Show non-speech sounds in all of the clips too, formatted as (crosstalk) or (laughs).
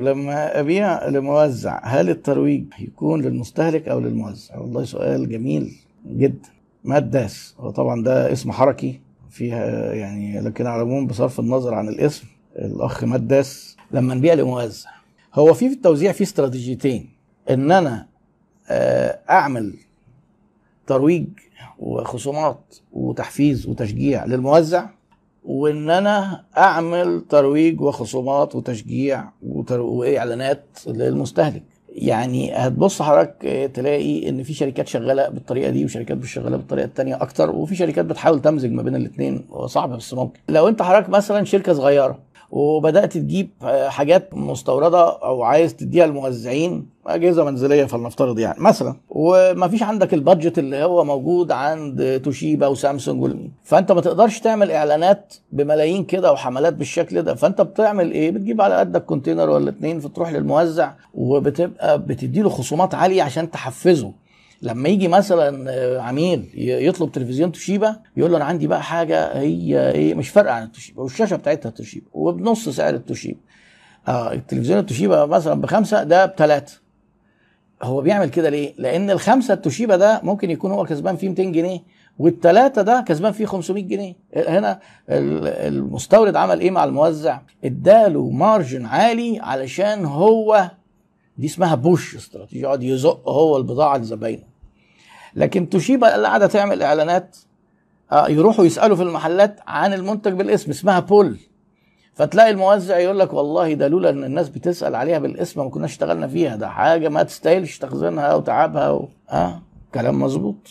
لما أبيع لموزع هل الترويج يكون للمستهلك أو للموزع؟ والله سؤال جميل جدا. ماداس هو طبعا ده اسم حركي فيها يعني لكن على العموم بصرف النظر عن الاسم الأخ ماداس لما نبيع لموزع. هو في في التوزيع في استراتيجيتين. إن أنا آه، أعمل ترويج وخصومات وتحفيز وتشجيع للموزع وإن أنا أعمل ترويج وخصومات وتشجيع وإعلانات للمستهلك. يعني هتبص حضرتك آه، تلاقي إن في شركات شغالة بالطريقة دي وشركات مش شغاله بالطريقة التانية أكتر وفي شركات بتحاول تمزج ما بين الاثنين صعب بس ممكن. لو أنت حضرتك مثلا شركة صغيرة وبدأت تجيب حاجات مستوردة أو عايز تديها للموزعين أجهزة منزلية فلنفترض يعني مثلا. وما فيش عندك ال budget اللي هو موجود عند توشيبا وسامسونج. فأنت ما تقدرش تعمل إعلانات بملايين كده وحملات بالشكل ده. فأنت بتعمل إيه؟ بتجيب على قدك container ولا اتنين فتروح للموزع وبتبقى بتدي له خصومات عالية عشان تحفزه. لما يجي مثلا آه، عميل يطلب تلفزيون توشيبا يقول له أنا عندي بقى حاجة هي إيه مش فارقة عن التوشيبا والشاشة بتاعتها توشيبا وبنص سعر التوشيبا آه التلفزيون التوشيبا مثلا بخمسة ده بثلاثه هو بيعمل كده ليه؟ لأن الخمسة التوشيبا ده ممكن يكون هو كسبان فيه 200 جنيه والثلاثه ده كسبان فيه 500 جنيه هنا ال- المستورد عمل إيه مع الموزع؟ إداله مارجن عالي علشان هو دي اسمها بوش استراتيجي يقعد يزق هو البضاعة لزباينه لكن توشيبا اللي قاعدة تعمل إعلانات. آه، يروحوا يسألوا في المحلات عن المنتج بالاسم اسمها بول. فتلاقي الموزع يقول لك والله ده لولا إن الناس بتسأل عليها بالاسم ما كناش اشتغلنا فيها. ده حاجة ما تستاهلش تخزينها وتعبها و... آه كلام مظبوط.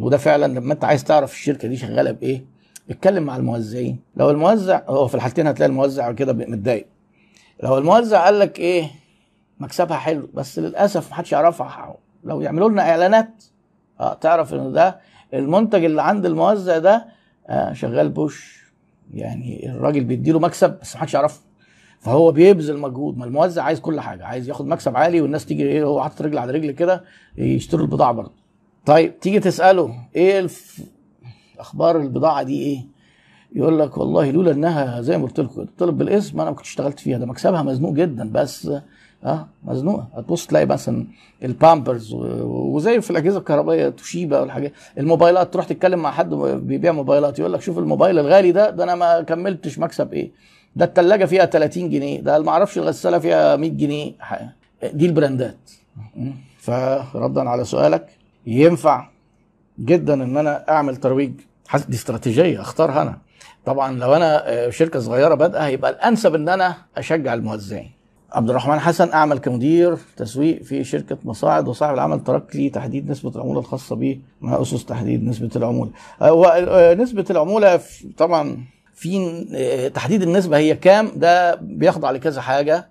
وده فعلا لما أنت عايز تعرف الشركة دي شغالة بإيه اتكلم مع الموزعين. لو الموزع هو في الحالتين هتلاقي الموزع كده متضايق. لو الموزع قال لك إيه مكسبها حلو بس للأسف محدش يعرفها. لو يعملوا لنا إعلانات آه تعرف ان ده المنتج اللي عند الموزع ده آه شغال بوش. يعني الراجل بيديله مكسب بس محدش يعرفه. فهو بيبذل مجهود. ما الموزع عايز كل حاجة. عايز ياخد مكسب عالي والناس تيجي إيه هو حاطط رجل على رجل كده يشتروا البضاعة برضه. طيب تيجي تسأله إيه الف... أخبار البضاعة دي إيه؟ يقول لك والله لولا إنها زي ما قلت لكم طلب بالاسم أنا ما كنتش اشتغلت فيها. ده مكسبها مزنوق جدا بس آه مزنوقة. هتبص تلاقي مثلا البامبرز وزي في الأجهزة الكهربائية توشيبا والحاجات. الموبايلات تروح تتكلم مع حد بيبيع موبايلات يقول لك شوف الموبايل الغالي ده ده أنا ما كملتش مكسب إيه. ده الثلاجه فيها 30 جنيه ده ما أعرفش الغسالة فيها 100 جنيه. دي البراندات? فردا على سؤالك. ينفع جدا إن أنا أعمل ترويج؟ دي استراتيجية أختارها أنا. طبعا لو أنا آه، شركة صغيرة بادئة هيبقى الأنسب إن أنا أشجع الموزعين. عبد الرحمن حسن أعمل كمدير تسويق في شركة مصاعد وصاحب العمل ترك لي تحديد نسبة العمولة الخاصة به مع أسس تحديد نسبة العمولة. هو آه، نسبة العمولة طبعا في آه، تحديد النسبة هي كام؟ ده بيخضع لكذا حاجة.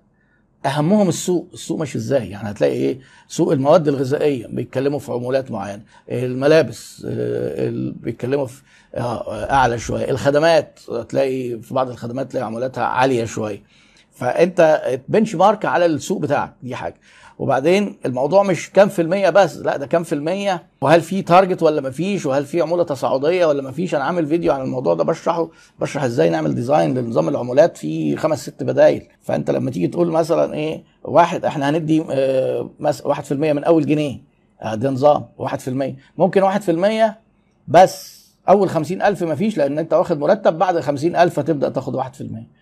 أهمهم السوق السوق ماشي إزاي؟ يعني هتلاقي إيه؟ سوق المواد الغذائية بيتكلموا في عمولات معينة. الملابس آه، ال- بيتكلموا في آه، أعلى شوية. الخدمات هتلاقي في بعض الخدمات تلاقي عمولاتها عالية شوية. فانت بنش مارك على السوق بتاعك دي حاجة. وبعدين الموضوع مش كام في المية بس لا ده كام في المية. وهل في تارجت ولا مفيش وهل في عمولة تصاعدية ولا مفيش أنا عامل فيديو عن الموضوع ده بشرحه بشرح إزاي نعمل ديزاين لنظام العمولات في خمس ست بدايل. فأنت لما تيجي تقول مثلا إيه واحد إحنا هندي مس- واحد في المية من أول جنيه. آه ده نظام واحد في المية. ممكن واحد في المية بس. أول خمسين ألف مفيش لأن أنت واخد مرتب بعد خمسين ألف هتبدأ تاخد واحد في المية.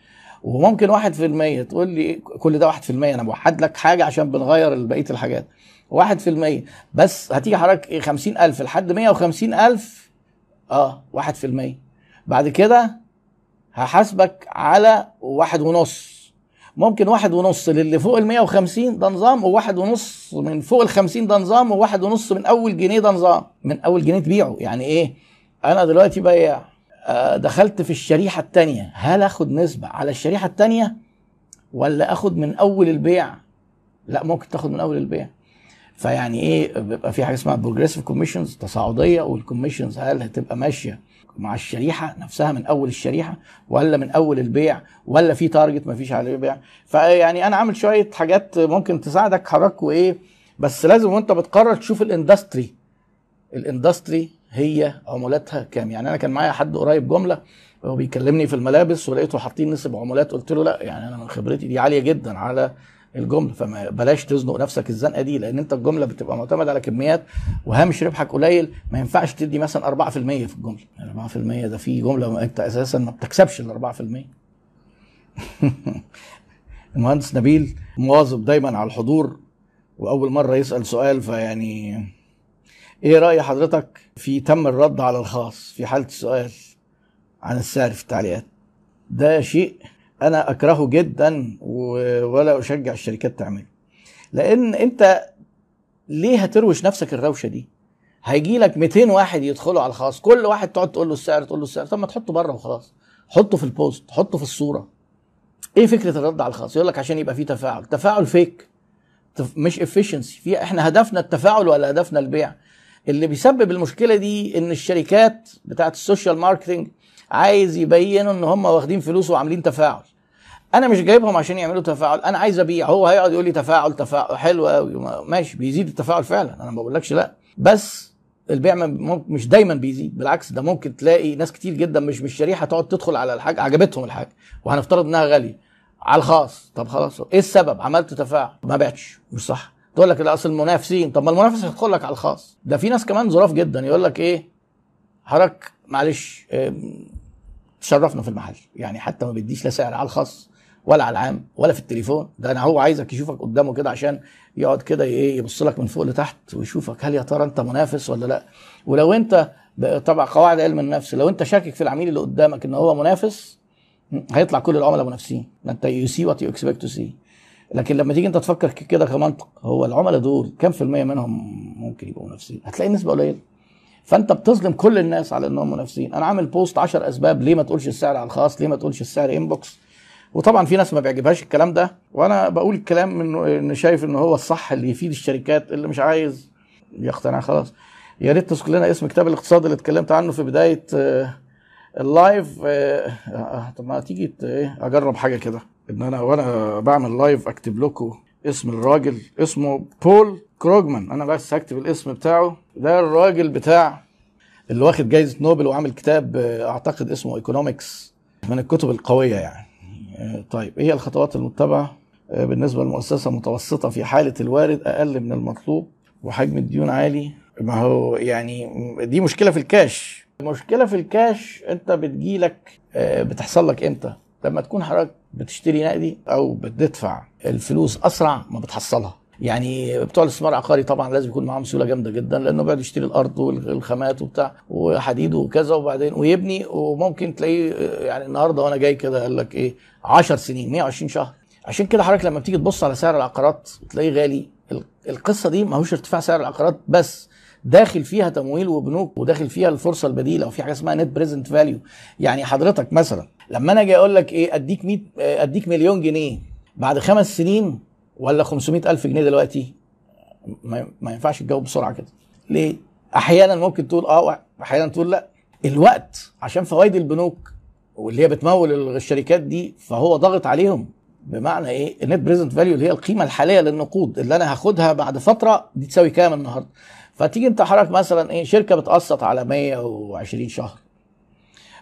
وممكن واحد في المية تقول لي كل ده واحد في المية أنا بوحد لك حاجة عشان بنغير بقية الحاجات. واحد في المية. بس هتيجي حضرتك إيه خمسين ألف لحد مية وخمسين ألف؟ آه واحد في المية. بعد كده هحاسبك على واحد ونص. ممكن واحد ونص للي فوق ال 150 ده نظام وواحد ونص من فوق ال 50 ده نظام وواحد ونص من أول جنيه ده نظام. من أول جنيه تبيعه. يعني إيه؟ أنا دلوقتي بياع دخلت في الشريحة الثانية هل آخد نسبة على الشريحة الثانية ولا آخد من أول البيع؟ لا ممكن تاخد من أول البيع. فيعني إيه بيبقى في حاجة اسمها progressive commissions تصاعدية وال commissions هل هتبقى ماشية مع الشريحة نفسها من أول الشريحة ولا من أول البيع ولا في target ما فيش عليه بيع؟ فيعني أنا عامل شوية حاجات ممكن تساعدك حضرتك وإيه بس لازم وأنت بتقرر تشوف ال industry ال industry هي عمولاتها كام؟ يعني أنا كان معايا حد قريب جملة هو بيكلمني في الملابس ولقيته حاطين نسب عمولات قلت له لا يعني أنا من خبرتي دي عالية جدا على الجملة فما بلاش تزنق نفسك الزنقة دي لأن أنت الجملة بتبقى معتمد على كميات وهامش ربحك قليل ما ينفعش تدي مثلا 4% في الجملة. 4% ده في جملة أنت أساسا ما بتكسبش ال 4% (laughs) المهندس نبيل مواظب دايما على الحضور وأول مرة يسأل سؤال فيعني إيه رأي حضرتك في تم الرد على الخاص في حالة السؤال عن السعر في التعليقات؟ ده شيء أنا أكرهه جدا ولا أشجع الشركات تعمله. لأن أنت ليه هتروش نفسك الروشة دي؟ هيجي لك 200 واحد يدخلوا على الخاص كل واحد تقعد تقول له السعر تقول له السعر. طب ما تحطه بره وخلاص. حطه في ال post حطه في الصورة. إيه فكرة الرد على الخاص؟ يقول لك عشان يبقى فيه تفاعل. تفاعل فيك. مش efficiency في إحنا هدفنا التفاعل ولا هدفنا البيع؟ اللي بيسبب المشكلة دي إن الشركات بتاعت ال social marketing عايز يبينوا إن هم واخدين فلوس وعاملين تفاعل. أنا مش جايبهم عشان يعملوا تفاعل أنا عايز أبيع. هو هيقعد يقول لي تفاعل تفاعل حلو قوي ماشي بيزيد التفاعل فعلا. أنا ما بقولكش لأ. بس البيع مش دايما بيزيد. بالعكس ده ممكن تلاقي ناس كتير جدا مش مش شريحة تقعد تدخل على الحاجة عجبتهم الحاجة وهنفترض إنها غالية. على الخاص. طب خلاص إيه السبب؟ عملت تفاعل. ما بعتش. مش صح. تقول لك لا أصل المنافسين. طب ما المنافس هيدخل لك على الخاص. ده في ناس كمان ظراف جدا. يقول لك إيه؟ حضرتك معلش تشرفنا في المحل. يعني حتى ما بيديش لا سعر على الخاص ولا على العام ولا في التليفون. ده أنا هو عايزك يشوفك قدامه كده عشان يقعد كده إيه يبص لك من فوق لتحت ويشوفك هل يا ترى أنت منافس ولا لأ. ولو أنت طبعا قواعد علم النفس. لو أنت شاكك في العميل اللي قدامك إن هو منافس هيطلع كل العملاء منافسين. أنت you see what you expect to see لكن لما تيجي انت تفكر كده كمنطق هو العملاء دول كام في المية منهم ممكن يبقوا منافسين؟ هتلاقي نسبة قليلة. فانت بتظلم كل الناس على انهم منافسين. أنا عامل post 10 اسباب ليه ما تقولش السعر على الخاص ليه ما تقولش السعر inbox وطبعا في ناس ما بيعجبهاش الكلام ده. وأنا بقول الكلام من إن شايف إن هو الصح اللي يفيد الشركات اللي مش عايز يقتنع خلاص. يا ريت تذكر لنا اسم كتاب الاقتصاد اللي اتكلمت عنه في بداية ال live طب ما تيجي إيه أجرب حاجة كده. إن أنا وأنا بعمل live أكتب لكم اسم الراجل اسمه بول كروجمان. أنا بس هكتب الاسم بتاعه. ده الراجل بتاع اللي واخد جايزة نوبل وعامل كتاب أعتقد اسمه Economics من الكتب القوية يعني. طيب إيه الخطوات المتبعة؟ بالنسبة لمؤسسة متوسطة في حالة الوارد أقل من المطلوب وحجم الديون عالي. ما هو يعني دي مشكلة في الكاش. المشكلة في الكاش أنت بتجيلك بتحصل لك إمتى؟ لما تكون حضرتك بتشتري نقدي أو بتدفع الفلوس أسرع ما بتحصلها. يعني بتوع الاستثمار العقاري طبعا لازم يكون معاهم سيوله جامدة جدا لأنه بيقعد يشتري الأرض والخامات وبتاع وحديد وكذا وبعدين ويبني وممكن تلاقيه يعني النهارده وأنا جاي كده قال لك إيه 10 سنين 120 شهر. عشان كده حضرتك لما بتيجي تبص على سعر العقارات تلاقيه غالي. القصة دي ماهوش ارتفاع سعر العقارات بس داخل فيها تمويل وبنوك وداخل فيها الفرصة البديلة وفي حاجة اسمها net present value يعني حضرتك مثلا لما أنا أجي أقول لك إيه أديك 100 أديك مليون جنيه بعد خمس سنين ولا 500 ألف جنيه دلوقتي؟ ما ينفعش تجاوب بسرعة كده. ليه؟ أحيانا ممكن تقول آه أحيانا تقول لأ. الوقت عشان فوائد البنوك واللي هي بتمول الشركات دي فهو ضاغط عليهم. بمعنى إيه؟ ال net present value اللي هي القيمة الحالية للنقود اللي أنا هاخدها بعد فترة دي تساوي كام النهارده؟ فتيجي انت حضرتك مثلا إيه شركة بتقسط على 120 شهر.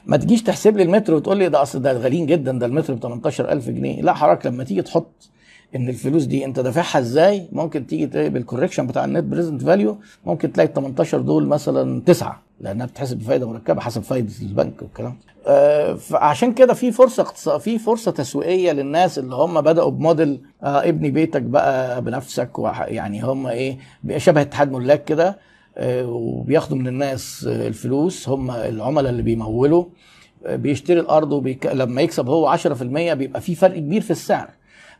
ما تجيش تحسب لي المتر وتقول لي ده أصل ده غاليين جدا ده المتر ب 18000 جنيه. لا حضرتك لما تيجي تحط إن الفلوس دي أنت دافعها إزاي ممكن تيجي بال correction بتاع ال net present value ممكن تلاقي ال 18 دول مثلا تسعة. لأنها بتحسب بفايدة مركبة حسب فايدة البنك والكلام. آه فعشان كده في فرصة في فرصة تسويقية للناس اللي هم بدأوا بموديل آه ابني بيتك بقى بنفسك يعني هم إيه شبه اتحاد ملاك كده آه وبياخدوا من الناس الفلوس هم العملاء اللي بيمولوا بيشتري الأرض وبيك... لما يكسب هو 10% بيبقى في فرق كبير في السعر.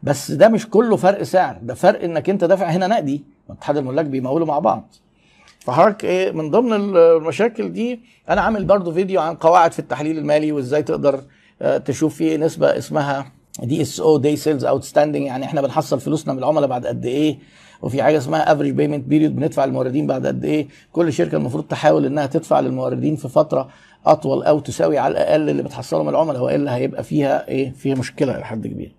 بس ده مش كله فرق سعر ده فرق إنك أنت دافع هنا نقدي. اتحاد الملاك بيمولوا مع بعض. فحضرتك إيه من ضمن المشاكل دي أنا عامل برضو فيديو عن قواعد في التحليل المالي وإزاي تقدر تشوف فيه نسبة اسمها DSO أو days sales outstanding يعني إحنا بنحصل فلوسنا من العملاء بعد قد إيه وفي حاجة اسمها average payment period بندفع للموردين بعد قد إيه. كل شركة المفروض تحاول إنها تدفع للموردين في فترة أطول أو تساوي على الأقل اللي بتحصله من العملاء وإلا هيبقى فيها إيه فيها مشكلة لحد كبير.